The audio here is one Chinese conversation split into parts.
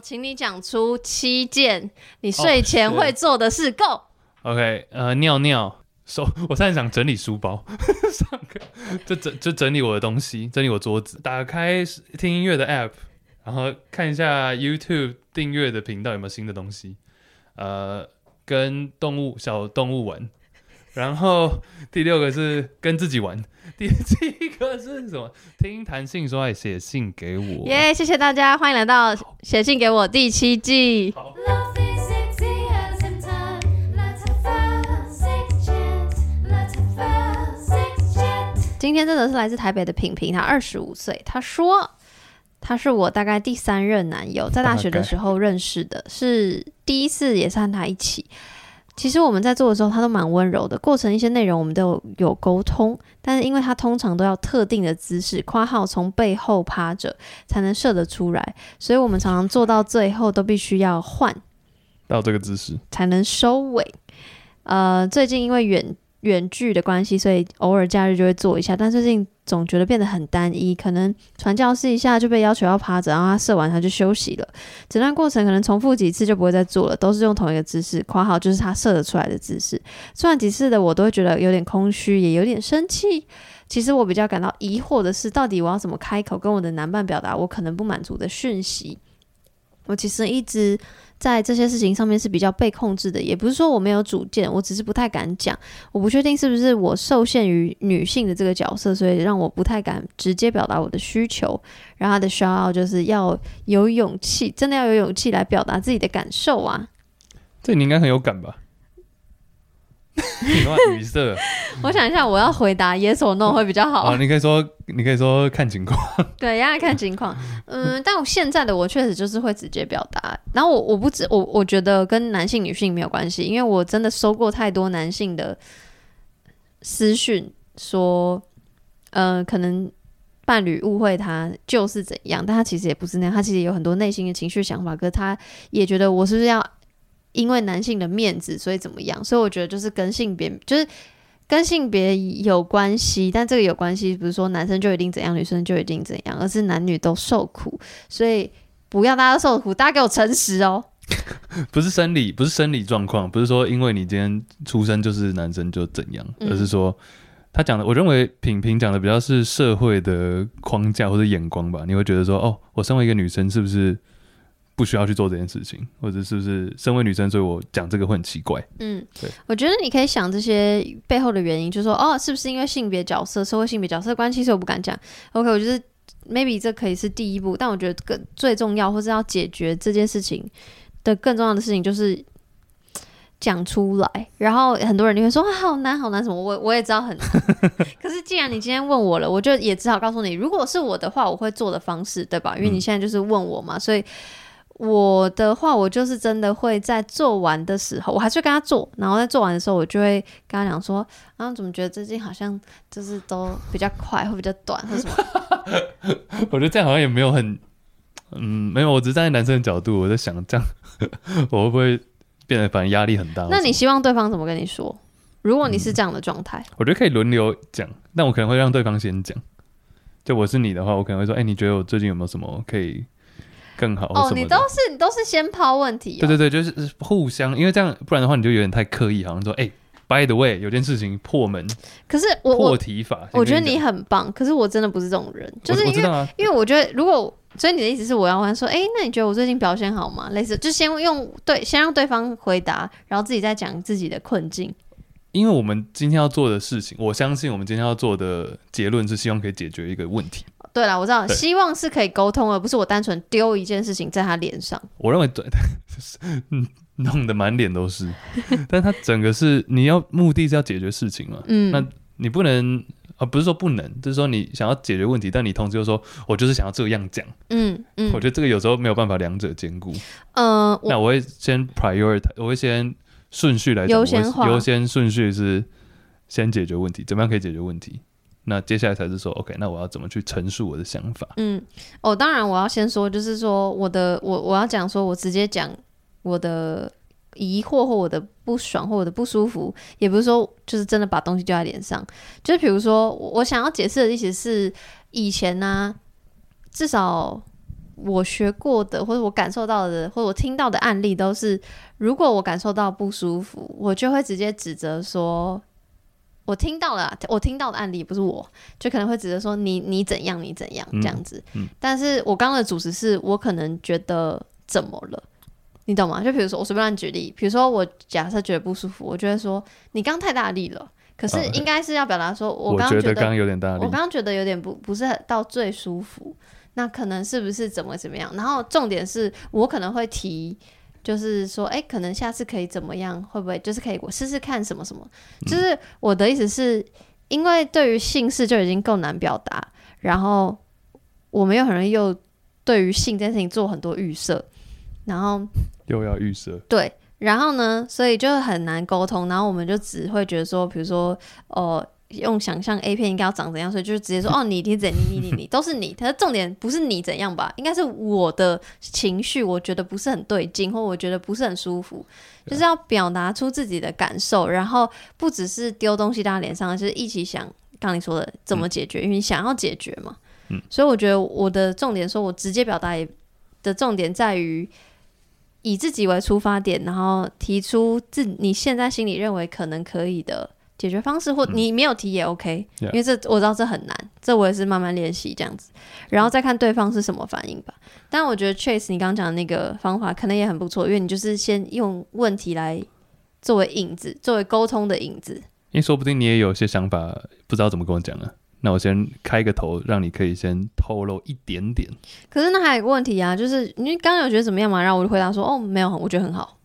请你讲出七件你睡前会做的事。Go。OK，呃，尿尿。手，我现在想整理书包，上课就整就整理我的东西，整理我桌子，打开听音乐的 App，然后看一下 YouTube 订阅的频道有没有新的东西。呃，跟动物小动物玩。然后第六个是跟自己玩。第七个是什么？听谈性说爱，写信给我。耶，yeah, 谢谢大家，欢迎来到写信给我第七季。今天真的是来自台北的品品，他二十五岁，他说他是我大概第三任男友，在大学的时候认识的，是第一次也是和他一起。其实我们在做的时候，他都蛮温柔的，过程一些内容我们都有有沟通，但是因为他通常都要特定的姿势，括号从背后趴着才能射得出来，所以我们常常做到最后都必须要换到这个姿势才能收尾。呃，最近因为远。远距的关系，所以偶尔假日就会做一下，但最近总觉得变得很单一，可能传教士一下就被要求要趴着，然后他射完他就休息了，整段过程可能重复几次就不会再做了，都是用同一个姿势，括号就是他射得出来的姿势。做完几次的我都会觉得有点空虚，也有点生气。其实我比较感到疑惑的是，到底我要怎么开口跟我的男伴表达我可能不满足的讯息？我其实一直。在这些事情上面是比较被控制的，也不是说我没有主见，我只是不太敢讲。我不确定是不是我受限于女性的这个角色，所以让我不太敢直接表达我的需求。然后他的需要就是要有勇气，真的要有勇气来表达自己的感受啊！这你应该很有感吧？你语塞，我想一下，我要回答 yes or no 会比较好。啊，你可以说，你可以说看情况。对，要看情况。嗯，但我现在的我确实就是会直接表达。然后我我不止我我觉得跟男性女性没有关系，因为我真的收过太多男性的私讯，说，呃，可能伴侣误会他就是怎样，但他其实也不是那样，他其实有很多内心的情绪想法，可是他也觉得我是不是要。因为男性的面子，所以怎么样？所以我觉得就是跟性别，就是跟性别有关系。但这个有关系，不是说男生就一定怎样，女生就一定怎样，而是男女都受苦。所以不要大家都受苦，大家给我诚实哦。不是生理，不是生理状况，不是说因为你今天出生就是男生就怎样，而是说他讲的，我认为品评讲的比较是社会的框架或者眼光吧。你会觉得说，哦，我身为一个女生，是不是？不需要去做这件事情，或者是不是身为女生，所以我讲这个会很奇怪。嗯，对，我觉得你可以想这些背后的原因，就是说哦，是不是因为性别角色、社会性别角色关系，所以我不敢讲。OK，我觉得 maybe 这可以是第一步，但我觉得更最重要，或是要解决这件事情的更重要的事情，就是讲出来。然后很多人就会说啊，好难，好难什么？我我也知道很难。可是既然你今天问我了，我就也只好告诉你，如果是我的话，我会做的方式，对吧？因为你现在就是问我嘛，所以。我的话，我就是真的会在做完的时候，我还是会跟他做，然后在做完的时候，我就会跟他讲说，啊，怎么觉得最近好像就是都比较快，会比较短，或什么？我觉得这样好像也没有很，嗯，没有，我只是站在男生的角度，我在想这样，我会不会变得反正压力很大？那你希望对方怎么跟你说？如果你是这样的状态，嗯，我觉得可以轮流讲，但我可能会让对方先讲。就我是你的话，我可能会说，哎，你觉得我最近有没有什么可以？更好哦，你都是你都是先抛问题、哦，对对对，就是互相，因为这样不然的话你就有点太刻意，好像说哎、欸，by the way，有件事情破门，可是我破题法我，我觉得你很棒，可是我真的不是这种人，就是因为因为我觉得如果所以你的意思是我要问说，哎、欸，那你觉得我最近表现好吗？类似就先用对，先让对方回答，然后自己再讲自己的困境。因为我们今天要做的事情，我相信我们今天要做的结论是希望可以解决一个问题。对了，我知道，希望是可以沟通，而不是我单纯丢一件事情在他脸上。我认为对，嗯，弄得满脸都是。但他整个是你要目的是要解决事情嘛？嗯，那你不能啊，不是说不能，就是说你想要解决问题，但你同时又说我就是想要这样讲。嗯嗯，我觉得这个有时候没有办法两者兼顾。嗯、呃，那我会先 prioritize，我会先顺序来讲，优先优先顺序是先解决问题，怎么样可以解决问题？那接下来才是说，OK，那我要怎么去陈述我的想法？嗯，哦，当然我要先说，就是说我的我我要讲说，我直接讲我的疑惑或我的不爽或我的不舒服，也不是说就是真的把东西丢在脸上，就是比如说我想要解释的意思是以前呢、啊，至少我学过的，或者我感受到的，或者我听到的案例都是，如果我感受到不舒服，我就会直接指责说，我听到了，我听到的案例不是我，就可能会指着说你你怎样你怎样这样子。嗯嗯、但是我刚刚的主持是我可能觉得怎么了，你懂吗？就比如说我随便举例，比如说我假设觉得不舒服，我觉得说你刚太大力了。可是应该是要表达说，我刚刚觉得刚有点大力，我刚刚觉得有点不不是很到最舒服，那可能是不是怎么怎么样？然后重点是我可能会提，就是说，哎，可能下次可以怎么样？会不会就是可以我试试看什么什么？就是我的意思是，因为对于姓氏就已经够难表达，然后我们又很容易又对于性这件事情做很多预设，然后又要预设，对。然后呢，所以就很难沟通。然后我们就只会觉得说，比如说，哦，用想象 A 片应该要长怎样，所以就是直接说，哦，你你怎你你你你都是你。他的重点不是你怎样吧？应该是我的情绪，我觉得不是很对劲，或我觉得不是很舒服，就是要表达出自己的感受。然后不只是丢东西到他脸上，就是一起想刚你说的怎么解决，因为你想要解决嘛。嗯。所以我觉得我的重点，说我直接表达的重点在于。以自己为出发点，然后提出自你现在心里认为可能可以的解决方式，或你没有提也 OK，嗯，因为这我知道这很难，这我也是慢慢练习这样子，然后再看对方是什么反应吧。但我觉得 Chase 你刚刚讲的那个方法可能也很不错，因为你就是先用问题来作为引子，作为沟通的引子。因为说不定你也有些想法，不知道怎么跟我讲啊。那我先开个头，让你可以先透露一点点。可是那还有一个问题啊，就是你刚刚有觉得怎么样嘛？然后我就回答说，哦，没有，我觉得很好，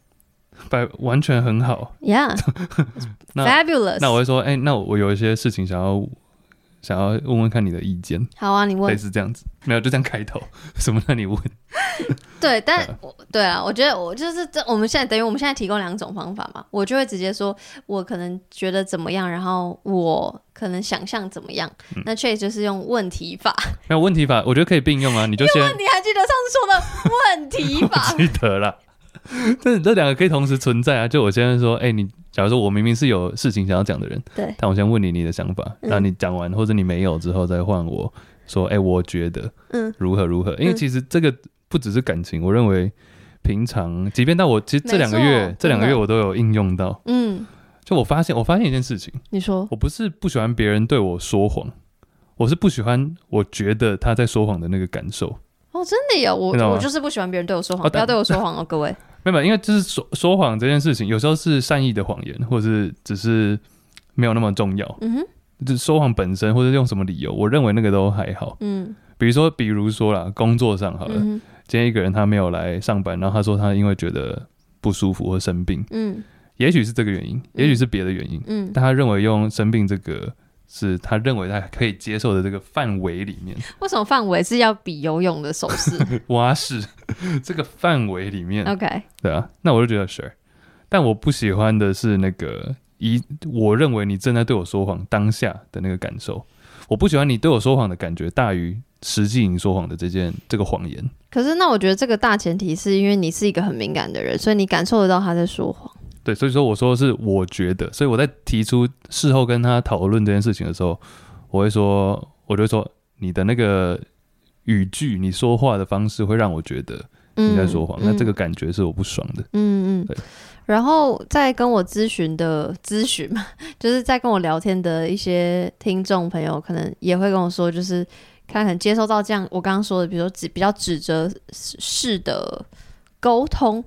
百完全很好，Yeah，fabulous 那。我会说，哎、欸，那我有一些事情想要。想要问问看你的意见，好啊，你问，类似这样子，没有就这样开头，什么让你问？对，但我对啊，我觉得我就是这，我们现在等于我们现在提供两种方法嘛，我就会直接说，我可能觉得怎么样，然后我可能想象怎么样，嗯、那 Chase 就是用问题法，没有问题法，我觉得可以并用啊，你就先，你还记得上次说的问题法？记得了，但是这两个可以同时存在啊，就我现在说，哎、欸，你。假如说我明明是有事情想要讲的人，对，但我先问你你的想法，那、嗯、你讲完或者你没有之后再换我说，哎、欸，我觉得，嗯，如何如何？因为其实这个不只是感情，我认为平常，即便到我其实这两个月，这两个月我都有应用到，嗯，就我发现，我发现一件事情，你说，我不是不喜欢别人对我说谎，我是不喜欢我觉得他在说谎的那个感受。哦，真的呀我，我就是不喜欢别人对我说谎，不要对我说谎哦，各位。没有，因为就是说说谎这件事情，有时候是善意的谎言，或者是只是没有那么重要。嗯哼，就是说谎本身，或者用什么理由，我认为那个都还好。嗯，比如说，比如说啦，工作上好了，嗯、今天一个人他没有来上班，然后他说他因为觉得不舒服或生病。嗯，也许是这个原因，也许是别的原因。嗯，但他认为用生病这个。是他认为他可以接受的这个范围里面。为什么范围是要比游泳的手势？蛙式这个范围里面。OK，对啊，那我就觉得 sure。但我不喜欢的是那个一，我认为你正在对我说谎当下的那个感受。我不喜欢你对我说谎的感觉大于实际你说谎的这件这个谎言。可是那我觉得这个大前提是因为你是一个很敏感的人，所以你感受得到他在说谎。对，所以说我说的是我觉得，所以我在提出事后跟他讨论这件事情的时候，我会说，我就会说你的那个语句，你说话的方式会让我觉得你在说谎，嗯、那这个感觉是我不爽的。嗯嗯，对。然后在跟我咨询的咨询嘛，就是在跟我聊天的一些听众朋友，可能也会跟我说，就是看可能接收到这样我刚刚说的，比如说指比较指责式的沟通。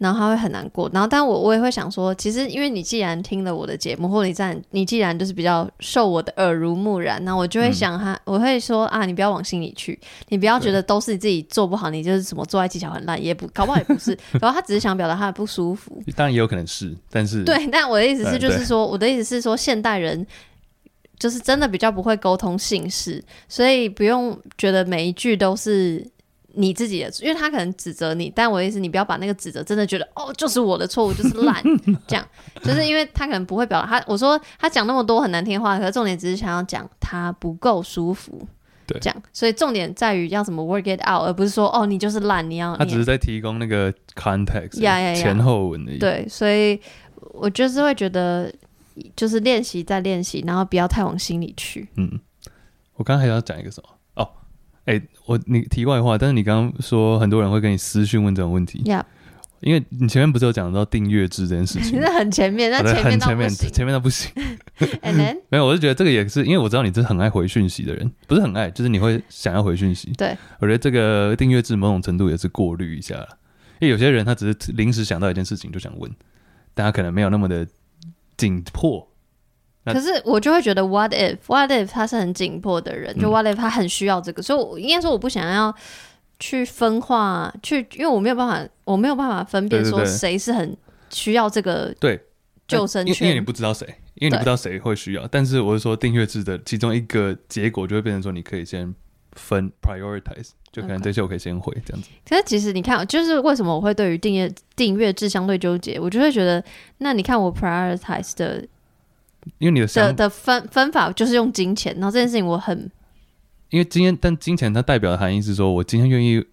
然后他会很难过，然后但我我也会想说，其实因为你既然听了我的节目，或者你在你既然就是比较受我的耳濡目染，那我就会想他，嗯、我会说啊，你不要往心里去，你不要觉得都是你自己做不好，你就是什么做爱技巧很烂，也不搞不好也不是，然后他只是想表达他的不舒服，当然也有可能是，但是对，但我的意思是就是说，我的意思是说，现代人就是真的比较不会沟通性事，所以不用觉得每一句都是。你自己的，因为他可能指责你，但我的意思，你不要把那个指责真的觉得哦，就是我的错误，就是烂 这样，就是因为他可能不会表达他。我说他讲那么多很难听的话，可是重点只是想要讲他不够舒服，对，这样，所以重点在于要怎么 work it out，而不是说哦，你就是烂，你要。他只是在提供那个 context，呀呀呀，前后文的意思。对，所以我就是会觉得，就是练习再练习，然后不要太往心里去。嗯，我刚刚还要讲一个什么？哎、我你题外话，但是你刚刚说很多人会跟你私讯问这种问题。Yeah. 因为你前面不是有讲到订阅制这件事情？其实很前面，那前面到不行，前面那不行。And then? 没有，我就觉得这个也是，因为我知道你是很爱回讯息的人，不是很爱，就是你会想要回讯息。对，我觉得这个订阅制某种程度也是过滤一下了，因为有些人他只是临时想到一件事情就想问，大家可能没有那么的紧迫。可是我就会觉得，What if？What if 他是很紧迫的人？就 What if 他很需要这个？嗯、所以我应该说，我不想要。去分化，去，因为我没有办法，我没有办法分辨说谁是很需要这个对救生圈，因为你不知道谁，因为你不知道谁会需要。但是我是说订阅制的其中一个结果就会变成说，你可以先分 prioritize，就可能这些我可以先回这样子。可是其实你看，就是为什么我会对于订阅订阅制相对纠结，我就会觉得，那你看我 prioritize 的，因为你的的的分分法就是用金钱，然后这件事情我很。因为今天，但金钱它代表的含义是说，我今天愿意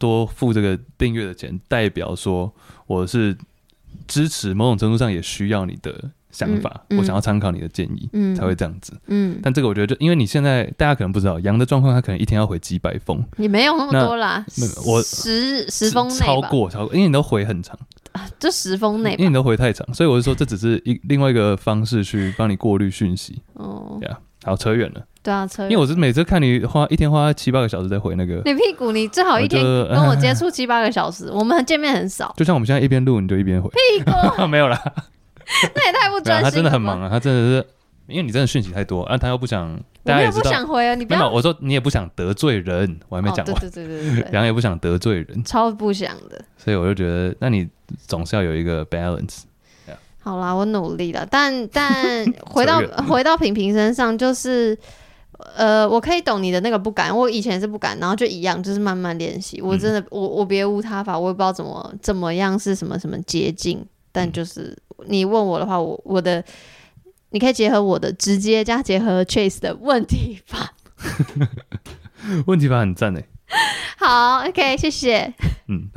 多付这个订阅的钱，代表说我是支持某种程度上也需要你的想法，嗯嗯、我想要参考你的建议，嗯、才会这样子。嗯，但这个我觉得就因为你现在大家可能不知道羊的状况，他可能一天要回几百封，你没有那么多啦，我十十封内超过超过，因为你都回很长，啊、就十封内，因为你都回太长，所以我是说这只是一另外一个方式去帮你过滤讯息。哦，对啊，好扯远了。对啊，扯因为我是每次看你花一天花七八个小时在回那个，你屁股，你最好一天跟我接触七八个小时，我们见面很少。就像我们现在一边录你就一边回，屁股 没有啦，那也太不专心了。他真的很忙啊，他真的是，因为你真的讯息太多，啊，他又不想，大家也不想回啊，你不要。我说你也不想得罪人，我还没讲完，对对对对对，然后也不想得罪人，超不想的。所以我就觉得，那你总是要有一个 balance。好啦，我努力了，但 但回到回到平平身上就是。呃，我可以懂你的那个不敢，我以前是不敢，然后就一样，就是慢慢练习。我真的，嗯、我我别无他法，我也不知道怎么怎么样是什么什么捷径，但就是你问我的话，我我的你可以结合我的直接加结合 Chase 的问题法，问题法很赞诶。好，OK，谢谢。嗯。